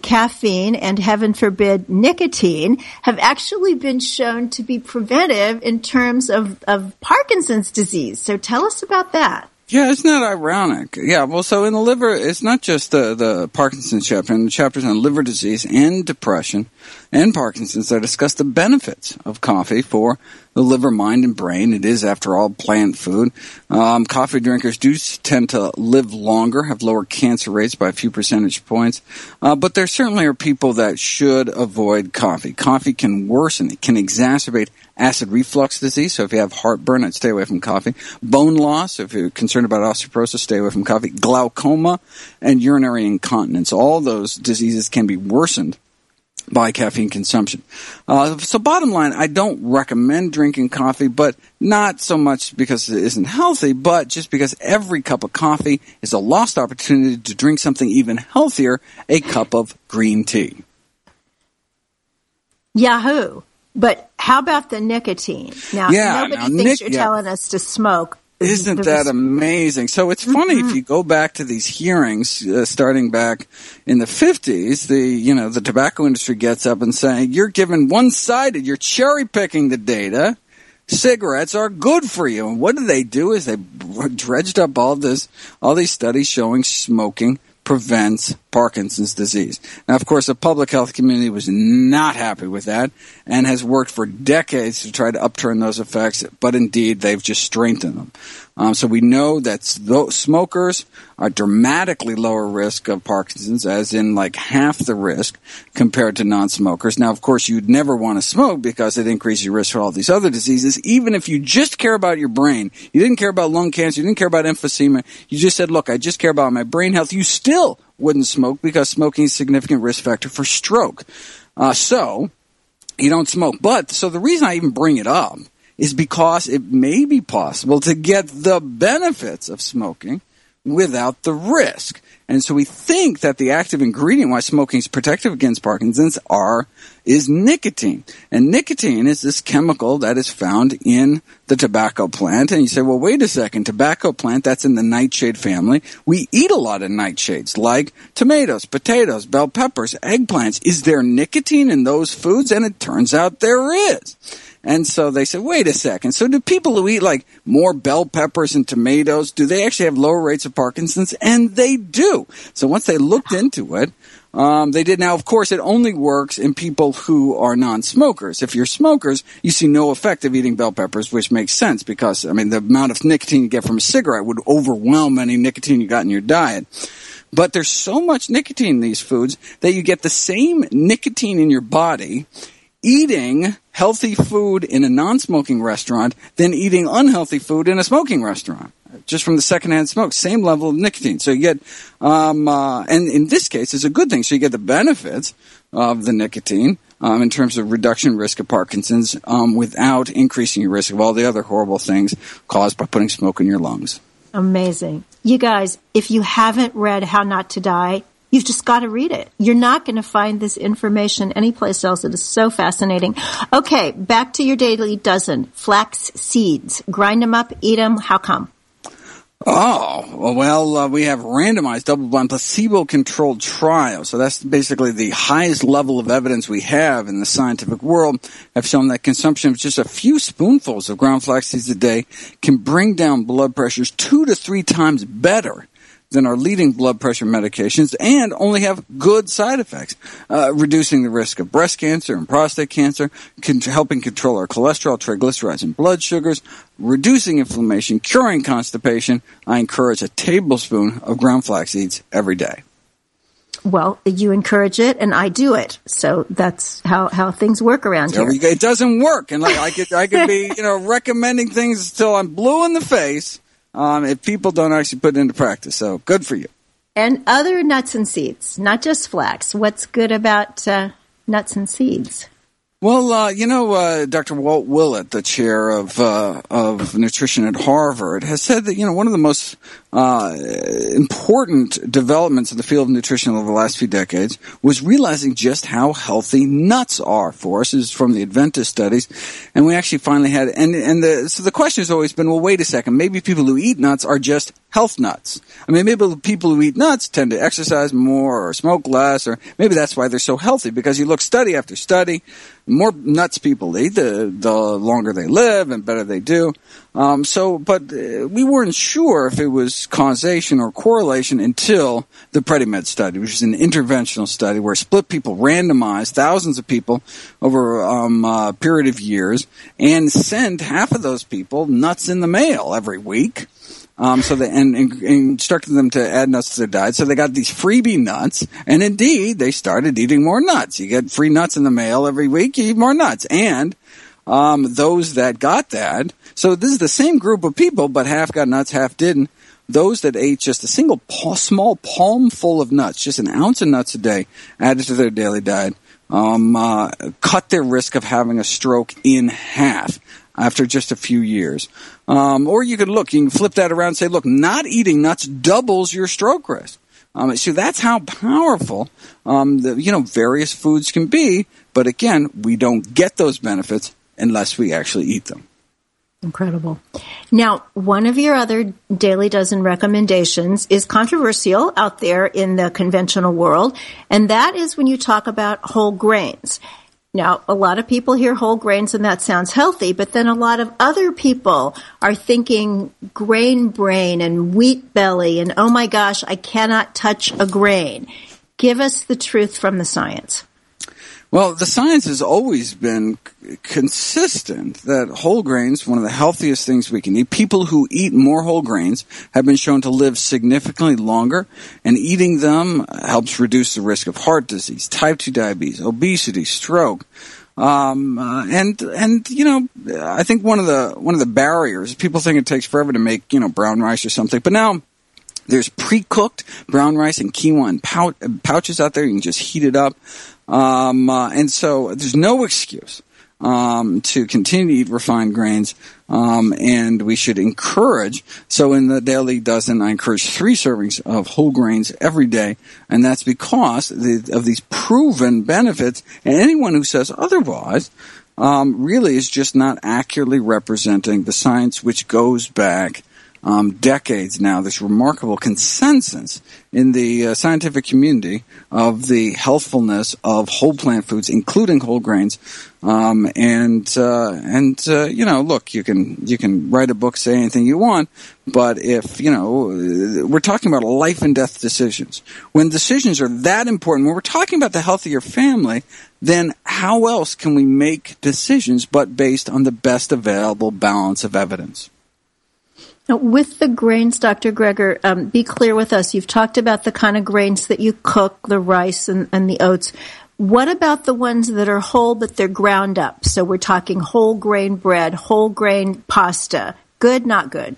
caffeine and heaven forbid nicotine have actually been shown to be preventive in terms of, of Parkinson's disease. So tell us about that. Yeah, isn't that ironic? Yeah, well, so in the liver, it's not just the, the Parkinson's chapter, and the chapters on liver disease and depression and Parkinson's that discuss the benefits of coffee for the liver, mind, and brain. It is, after all, plant food. Um, coffee drinkers do tend to live longer, have lower cancer rates by a few percentage points, uh, but there certainly are people that should avoid coffee. Coffee can worsen, it can exacerbate acid reflux disease. So if you have heartburn, I'd stay away from coffee. Bone loss, if you're concerned about osteoporosis, stay away from coffee. Glaucoma and urinary incontinence. All those diseases can be worsened by caffeine consumption. Uh, so bottom line, I don't recommend drinking coffee, but not so much because it isn't healthy, but just because every cup of coffee is a lost opportunity to drink something even healthier, a cup of green tea. Yahoo! But how about the nicotine? Now, yeah, nobody now, thinks you're yeah. telling us to smoke. Isn't that amazing? So it's funny Mm-hmm. if you go back to these hearings, uh, starting back in the fifties, the you know the tobacco industry gets up and saying you're given one sided, you're cherry picking the data. Cigarettes are good for you, and what do they do? Is they dredged up all this, all these studies showing smoking prevents Parkinson's disease. Now, of course, the public health community was not happy with that and has worked for decades to try to upturn those effects, but indeed they've just strengthened them. Um, so we know that smokers are dramatically lower risk of Parkinson's, as in like half the risk compared to non-smokers. Now, of course, you'd never want to smoke because it increases your risk for all these other diseases. Even if you just care about your brain, you didn't care about lung cancer, you didn't care about emphysema, you just said, look, I just care about my brain health, you still wouldn't smoke because smoking is a significant risk factor for stroke. Uh, so, you don't smoke. But, so the reason I even bring it up is because it may be possible to get the benefits of smoking without the risk. And so we think that the active ingredient why smoking is protective against Parkinson's are is nicotine. And nicotine is this chemical that is found in the tobacco plant. And you say, well, wait a second, tobacco plant, that's in the nightshade family. We eat a lot of nightshades like tomatoes, potatoes, bell peppers, eggplants. Is there nicotine in those foods? And it turns out there is. And so they said, wait a second. So do people who eat like more bell peppers and tomatoes, do they actually have lower rates of Parkinson's? And they do. So once they looked into it, um, they did. Now, of course, it only works in people who are non-smokers. If you're smokers, you see no effect of eating bell peppers, which makes sense because, I mean, the amount of nicotine you get from a cigarette would overwhelm any nicotine you got in your diet. But there's so much nicotine in these foods that you get the same nicotine in your body eating healthy food in a non-smoking restaurant than eating unhealthy food in a smoking restaurant. Just from the secondhand smoke, same level of nicotine. So you get, um, uh, and in this case, it's a good thing. So you get the benefits of the nicotine um, in terms of reduction risk of Parkinson's um, without increasing your risk of all the other horrible things caused by putting smoke in your lungs. Amazing. You guys, if you haven't read How Not to Die, You've just got to read it. You're not going to find this information anyplace else. It is so fascinating. Okay, back to your daily dozen. Flax seeds. Grind them up, eat them. How come? Oh, well, uh, we have randomized double-blind placebo-controlled trials. So that's basically the highest level of evidence we have in the scientific world have shown that consumption of just a few spoonfuls of ground flax seeds a day can bring down blood pressures two to three times better than our leading blood pressure medications and only have good side effects, uh, reducing the risk of breast cancer and prostate cancer, con- helping control our cholesterol, triglycerides, and blood sugars, reducing inflammation, curing constipation. I encourage a tablespoon of ground flax seeds every day. Well, you encourage it, and I do it. So that's how, how things work around here. It doesn't work, and like I could I could be you know recommending things until I'm blue in the face, um, if people don't actually put it into practice. So good for you. And other nuts and seeds, not just flax. What's good about uh, nuts and seeds? Well, uh, you know, uh, Dr. Walt Willett, the chair of uh, of nutrition at Harvard, has said that you know one of the most uh, important developments in the field of nutrition over the last few decades was realizing just how healthy nuts are for us. This is from the Adventist studies, and we actually finally had and and the, so the question has always been, well, wait a second, maybe people who eat nuts are just health nuts. I mean, maybe the people who eat nuts tend to exercise more or smoke less, or maybe that's why they're so healthy because you look study after study the more nuts people eat, the the longer they live and better they do. Um, so, but uh, we weren't sure if it was causation or correlation until the PREDIMED study, which is an interventional study where split people randomized thousands of people over um, a period of years and sent half of those people nuts in the mail every week. Um, so they and, and, instructed them to add nuts to their diet. So they got these freebie nuts, and indeed they started eating more nuts. You get free nuts in the mail every week. You eat more nuts, and um, those that got that. So this is the same group of people, but half got nuts, half didn't. Those that ate just a single pa- small palm full of nuts, just an ounce of nuts a day, added to their daily diet, um, uh, cut their risk of having a stroke in half after just a few years. Um, or you could look, you can flip that around and say, look, not eating nuts doubles your stroke risk. Um, so that's how powerful, um, the, you know, various foods can be. But again, we don't get those benefits unless we actually eat them. Incredible. Now, one of your other Daily Dozen recommendations is controversial out there in the conventional world, and that is when you talk about whole grains. Now, a lot of people hear whole grains and that sounds healthy, but then a lot of other people are thinking grain brain and wheat belly and oh my gosh, I cannot touch a grain. Give us the truth from the science. Well, the science has always been consistent that whole grains, one of the healthiest things we can eat. People who eat more whole grains have been shown to live significantly longer, and eating them helps reduce the risk of heart disease, type 2 diabetes, obesity, stroke. Um, uh, and and you know, I think one of the one of the barriers people think it takes forever to make you know brown rice or something, but now there's pre-cooked brown rice and quinoa and pouch, pouches out there. You can just heat it up. Um, uh, and so there's no excuse um, to continue to eat refined grains, um, and we should encourage. So in the daily dozen, I encourage three servings of whole grains every day, and that's because of these proven benefits. And anyone who says otherwise um, really is just not accurately representing the science, which goes back um, decades now, this remarkable consensus in the uh, scientific community of the healthfulness of whole plant foods, including whole grains. Um, and uh, and uh, you know, look, you can you can write a book, say anything you want, but if you know, we're talking about life and death decisions. When decisions are that important, when we're talking about the health of your family, then how else can we make decisions but based on the best available balance of evidence? Now, with the grains, Dr. Greger, um, be clear with us. You've talked about the kind of grains that you cook, the rice and, and the oats. What about the ones that are whole but they're ground up? So we're talking whole grain bread, whole grain pasta. Good, not good?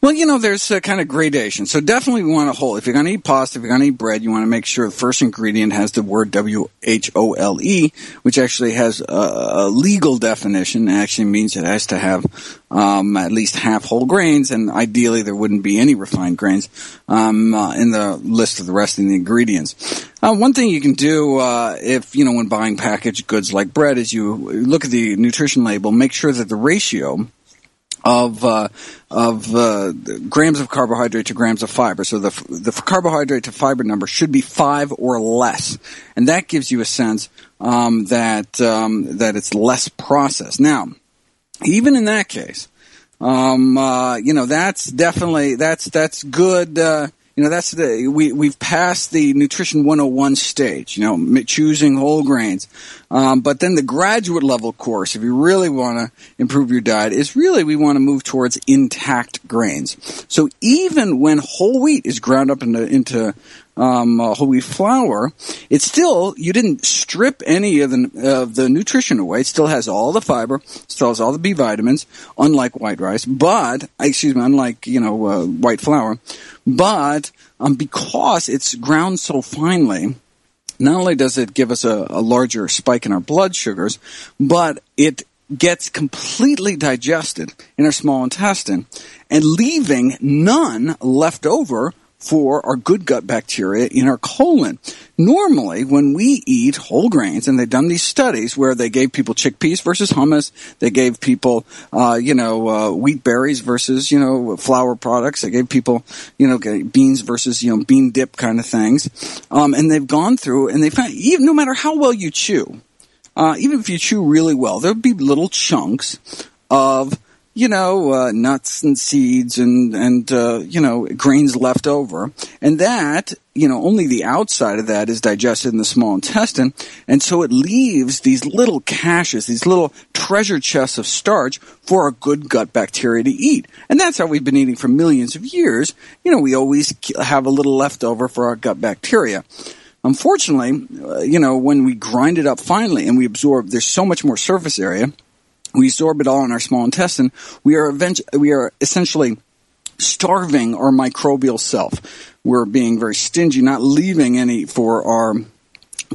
Well, you know, there's a kind of gradation. So definitely we want a whole. If you're going to eat pasta, if you're going to eat bread, you want to make sure the first ingredient has the word W-H-O-L-E, which actually has a, a legal definition. It actually means it has to have um, at least half whole grains, and ideally there wouldn't be any refined grains um, uh, in the list of the rest of the ingredients. Uh, one thing you can do uh, if you know when buying packaged goods like bread is you look at the nutrition label, make sure that the ratio of uh, of uh, grams of carbohydrate to grams of fiber. So the the carbohydrate to fiber number should be five or less, and that gives you a sense um, that um, that it's less processed. Now, even in that case, um, uh, you know that's definitely that's that's good uh, you know that's the we we've passed the nutrition 101 stage you know choosing whole grains. Um, but then the graduate level course if you really want to improve your diet is really we want to move towards intact grains. So even when whole wheat is ground up into into um, uh, whole wheat flour, it still you didn't strip any of the of the nutrition away. It still has all the fiber, still has all the B vitamins, unlike white rice. But excuse me, unlike you know uh, white flour, but um, because it's ground so finely. Not only does it give us a, a larger spike in our blood sugars, but it gets completely digested in our small intestine and leaving none left over for our good gut bacteria in our colon. Normally, when we eat whole grains, and they've done these studies where they gave people chickpeas versus hummus, they gave people, uh, you know, uh, wheat berries versus, you know, flour products, they gave people, you know, beans versus, you know, bean dip kind of things. Um, and they've gone through and they found, even no matter how well you chew, uh, even if you chew really well, there'll be little chunks of you know, uh, nuts and seeds and, and, uh, you know, grains left over. And that, you know, only the outside of that is digested in the small intestine. And so it leaves these little caches, these little treasure chests of starch for our good gut bacteria to eat. And that's how we've been eating for millions of years. You know, we always have a little leftover for our gut bacteria. Unfortunately, uh, you know, when we grind it up finally and we absorb, there's so much more surface area we absorb it all in our small intestine. We are event- we are essentially starving our microbial self. We're being very stingy, not leaving any for our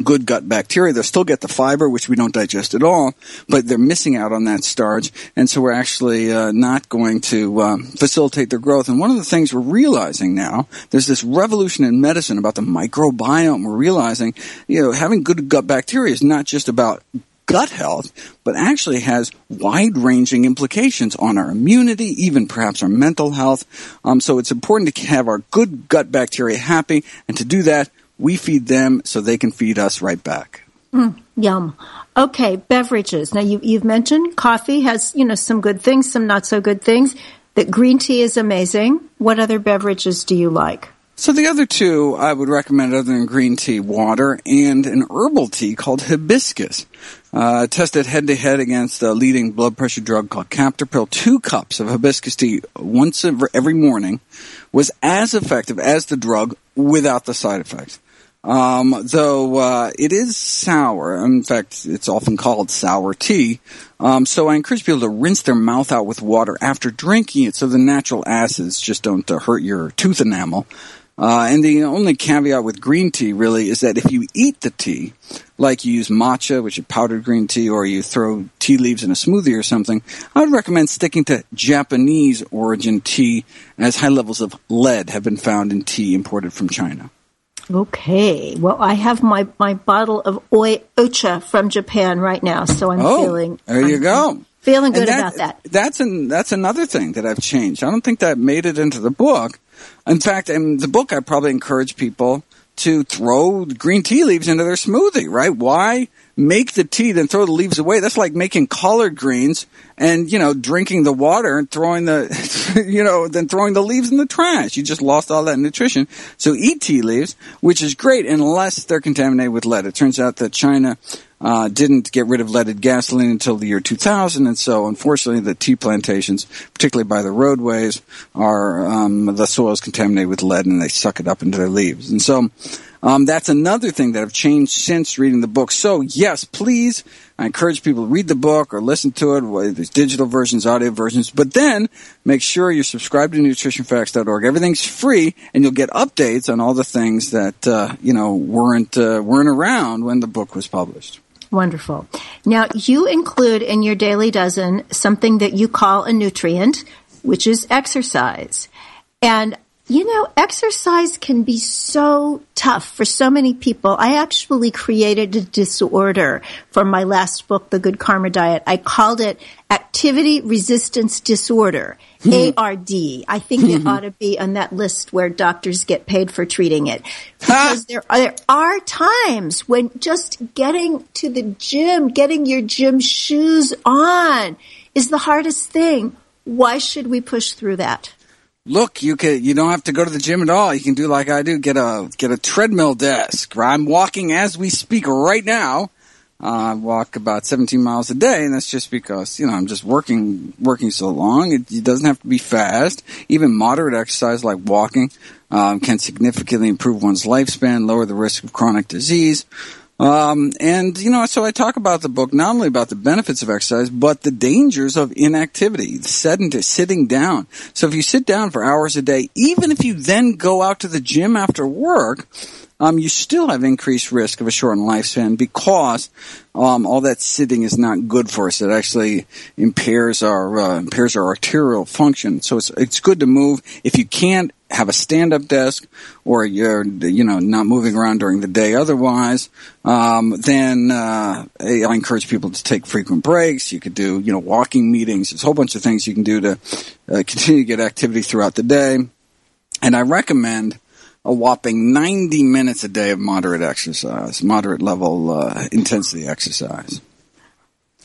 good gut bacteria. They'll still get the fiber, which we don't digest at all, but they're missing out on that starch, and so we're actually uh, not going to um, facilitate their growth. And one of the things we're realizing now, there's this revolution in medicine about the microbiome. We're realizing, you know, having good gut bacteria is not just about gut health, but actually has wide ranging implications on our immunity, even perhaps our mental health. Um, so it's important to have our good gut bacteria happy, and to do that, we feed them so they can feed us right back. Mm, yum. Okay, beverages. Now you, you've mentioned coffee has you know some good things, some not so good things. That green tea is amazing. What other beverages do you like? So the other two I would recommend other than green tea, water, and an herbal tea called hibiscus. Uh, tested head to head against a leading blood pressure drug called Captopril. Two cups of hibiscus tea once every morning was as effective as the drug without the side effects. Um, though uh, it is sour, in fact, it's often called sour tea. Um, so I encourage people to rinse their mouth out with water after drinking it, so the natural acids just don't uh, hurt your tooth enamel. Uh, and the only caveat with green tea really is that if you eat the tea, like you use matcha, which is powdered green tea, or you throw tea leaves in a smoothie or something, I would recommend sticking to Japanese origin tea, as high levels of lead have been found in tea imported from China. Okay. Well, I have my, my bottle of oi ocha from Japan right now, so I'm oh, feeling. There you I'm, go. Feeling good that, about that. That's an, that's another thing that I've changed. I don't think that made it into the book. In fact, in the book, I probably encourage people to throw green tea leaves into their smoothie, right? Why make the tea then throw the leaves away? That's like making collard greens and, you know, drinking the water and throwing the, you know, then throwing the leaves in the trash. You just lost all that nutrition. So eat tea leaves, which is great unless they're contaminated with lead. It turns out that China uh, didn't get rid of leaded gasoline until the year 2000, and so unfortunately the tea plantations, particularly by the roadways, are um, the soil is contaminated with lead, and they suck it up into their leaves. And so um, that's another thing that have changed since reading the book. So yes, please, I encourage people to read the book or listen to it. There's digital versions, audio versions, but then make sure you're subscribed to nutritionfacts.org. Everything's free, and you'll get updates on all the things that uh, you know weren't uh, weren't around when the book was published. Wonderful. Now, you include in your daily dozen something that you call a nutrient, which is exercise. And you know, exercise can be so tough for so many people. I actually created a disorder for my last book, The Good Karma Diet. I called it Activity Resistance Disorder, mm-hmm. ARD. I think it ought to be on that list where doctors get paid for treating it. Because there, are, there are times when just getting to the gym, getting your gym shoes on is the hardest thing. Why should we push through that? Look, you can you don't have to go to the gym at all. You can do like I do, get a get a treadmill desk. I'm walking as we speak right now. Uh, I walk about 17 miles a day, and that's just because you know I'm just working working so long. It, it doesn't have to be fast. Even moderate exercise like walking um, can significantly improve one's lifespan, lower the risk of chronic disease. Um, and you know, so I talk about the book not only about the benefits of exercise, but the dangers of inactivity, sedentary, sitting down. So if you sit down for hours a day, even if you then go out to the gym after work, um, you still have increased risk of a shortened lifespan because um, all that sitting is not good for us. It actually impairs our uh, impairs our arterial function. So it's it's good to move. If you can't have a stand-up desk or you're you know not moving around during the day otherwise um, then uh, i encourage people to take frequent breaks you could do you know walking meetings there's a whole bunch of things you can do to uh, continue to get activity throughout the day and i recommend a whopping 90 minutes a day of moderate exercise, moderate level uh, intensity exercise.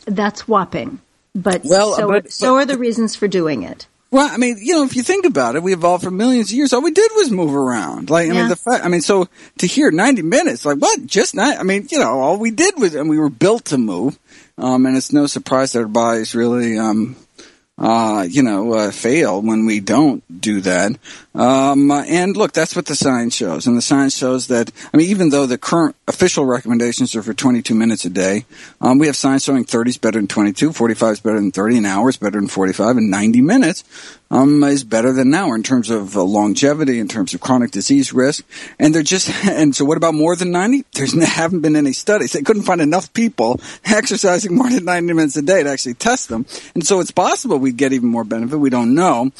That's whopping. But, well, so, but, so are the reasons for doing it. Well, I mean, you know, if you think about it, we evolved for millions of years. All we did was move around. Like, I yeah. mean, the fact, I mean, so to hear 90 minutes, like what? Just not, I mean, you know, all we did was, and we were built to move. Um, and it's no surprise that our bodies really, um, uh, you know, uh, fail when we don't do that. Um, and look, that's what the science shows. And the science shows that, I mean, even though the current official recommendations are for 22 minutes a day, um, we have science showing 30 is better than 22, 45 is better than 30, an hour is better than 45, and 90 minutes um, is better than an hour in terms of uh, longevity, in terms of chronic disease risk. And they're just, and so what about more than 90? There's haven't been any studies. They couldn't find enough people exercising more than 90 minutes a day to actually test them. And so it's possible we'd get even more benefit. We don't know.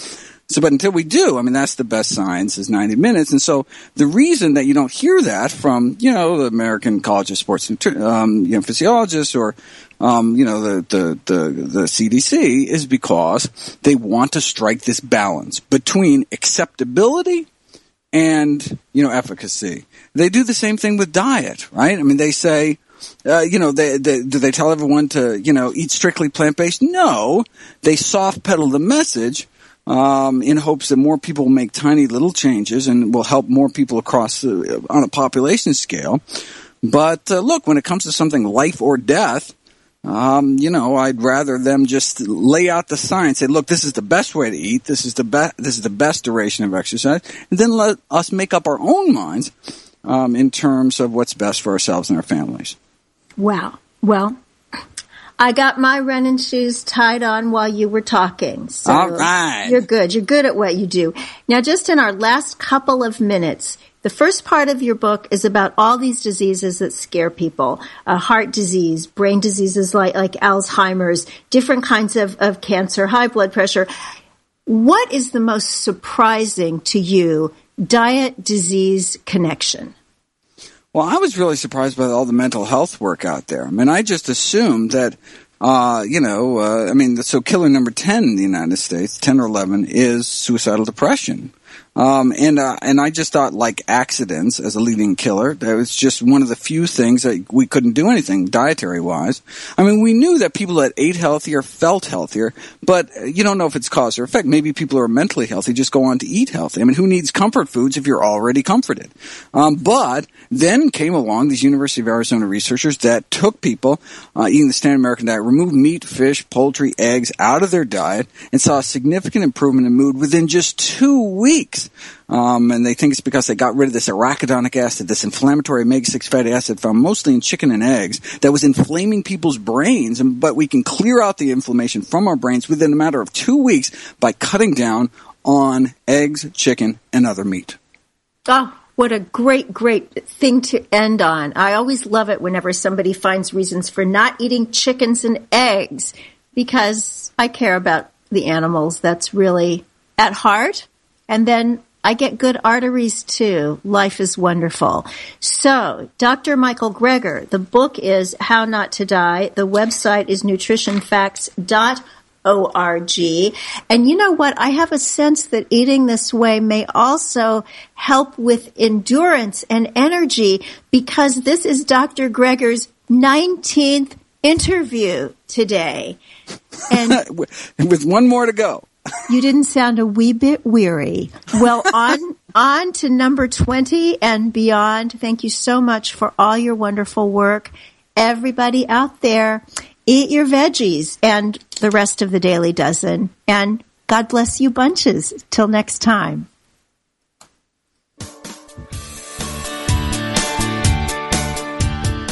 So, but until we do, I mean, that's the best science is 90 minutes. And so the reason that you don't hear that from, you know, the American College of Sports, um, you know, physiologists or, um, you know, the, the, the, the CDC is because they want to strike this balance between acceptability and, you know, efficacy. They do the same thing with diet, right? I mean, they say, uh, you know, they, they, do they tell everyone to, you know, eat strictly plant based? No. They soft pedal the message um, in hopes that more people will make tiny little changes and will help more people across the, on a population scale. But uh, look, when it comes to something life or death, um, you know, I'd rather them just lay out the science. Say, look, this is the best way to eat. This is the best. This is the best duration of exercise, and then let us make up our own minds um, in terms of what's best for ourselves and our families. Wow. Well, I got my running shoes tied on while you were talking. So All right. You're good. You're good at what you do. Now, just in our last couple of minutes, the first part of your book is about all these diseases that scare people. Uh, heart disease, brain diseases like, like Alzheimer's, different kinds of, of cancer, high blood pressure. What is the most surprising to you diet disease connection? Well, I was really surprised by all the mental health work out there. I mean, I just assumed that, uh, you know, uh, I mean, so killer number 10 in the United States, 10 or 11, is suicidal depression. Um, and uh, and I just thought like accidents as a leading killer. That was just one of the few things that we couldn't do anything dietary wise. I mean, we knew that people that ate healthier felt healthier, but you don't know if it's cause or effect. Maybe people who are mentally healthy just go on to eat healthy. I mean, who needs comfort foods if you're already comforted? Um, but then came along these University of Arizona researchers that took people uh, eating the standard American diet, removed meat, fish, poultry, eggs out of their diet, and saw a significant improvement in mood within just two weeks. Um, and they think it's because they got rid of this arachidonic acid, this inflammatory omega-6 fatty acid found mostly in chicken and eggs that was inflaming people's brains. And, but we can clear out the inflammation from our brains within a matter of two weeks by cutting down on eggs, chicken, and other meat. Oh, what a great, great thing to end on. I always love it whenever somebody finds reasons for not eating chickens and eggs because I care about the animals. That's really at heart. And then I get good arteries too. Life is wonderful. So, Dr. Michael Greger, the book is How Not to Die. The website is nutritionfacts.org. And you know what? I have a sense that eating this way may also help with endurance and energy because this is Dr. Greger's 19th interview today. And with one more to go. You didn't sound a wee bit weary. Well, on on to number 20 and beyond. Thank you so much for all your wonderful work. Everybody out there, eat your veggies and the rest of the daily dozen. And God bless you bunches. Till next time.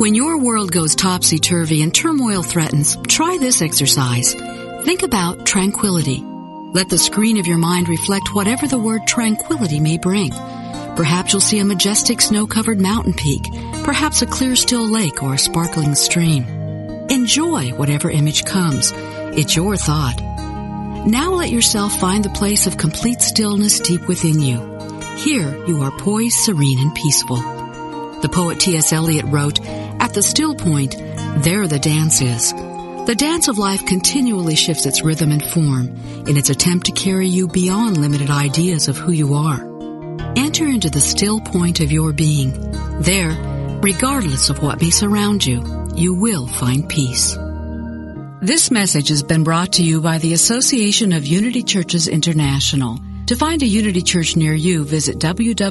When your world goes topsy-turvy and turmoil threatens, try this exercise. Think about tranquility. Let the screen of your mind reflect whatever the word tranquility may bring. Perhaps you'll see a majestic snow-covered mountain peak, perhaps a clear still lake or a sparkling stream. Enjoy whatever image comes. It's your thought. Now let yourself find the place of complete stillness deep within you. Here you are poised, serene, and peaceful. The poet T.S. Eliot wrote, At the still point, there the dance is. The dance of life continually shifts its rhythm and form in its attempt to carry you beyond limited ideas of who you are. Enter into the still point of your being. There, regardless of what may surround you, you will find peace. This message has been brought to you by the Association of Unity Churches International. To find a Unity Church near you, visit www.unity.org.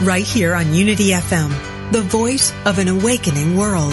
Right here on Unity FM, the voice of an awakening world.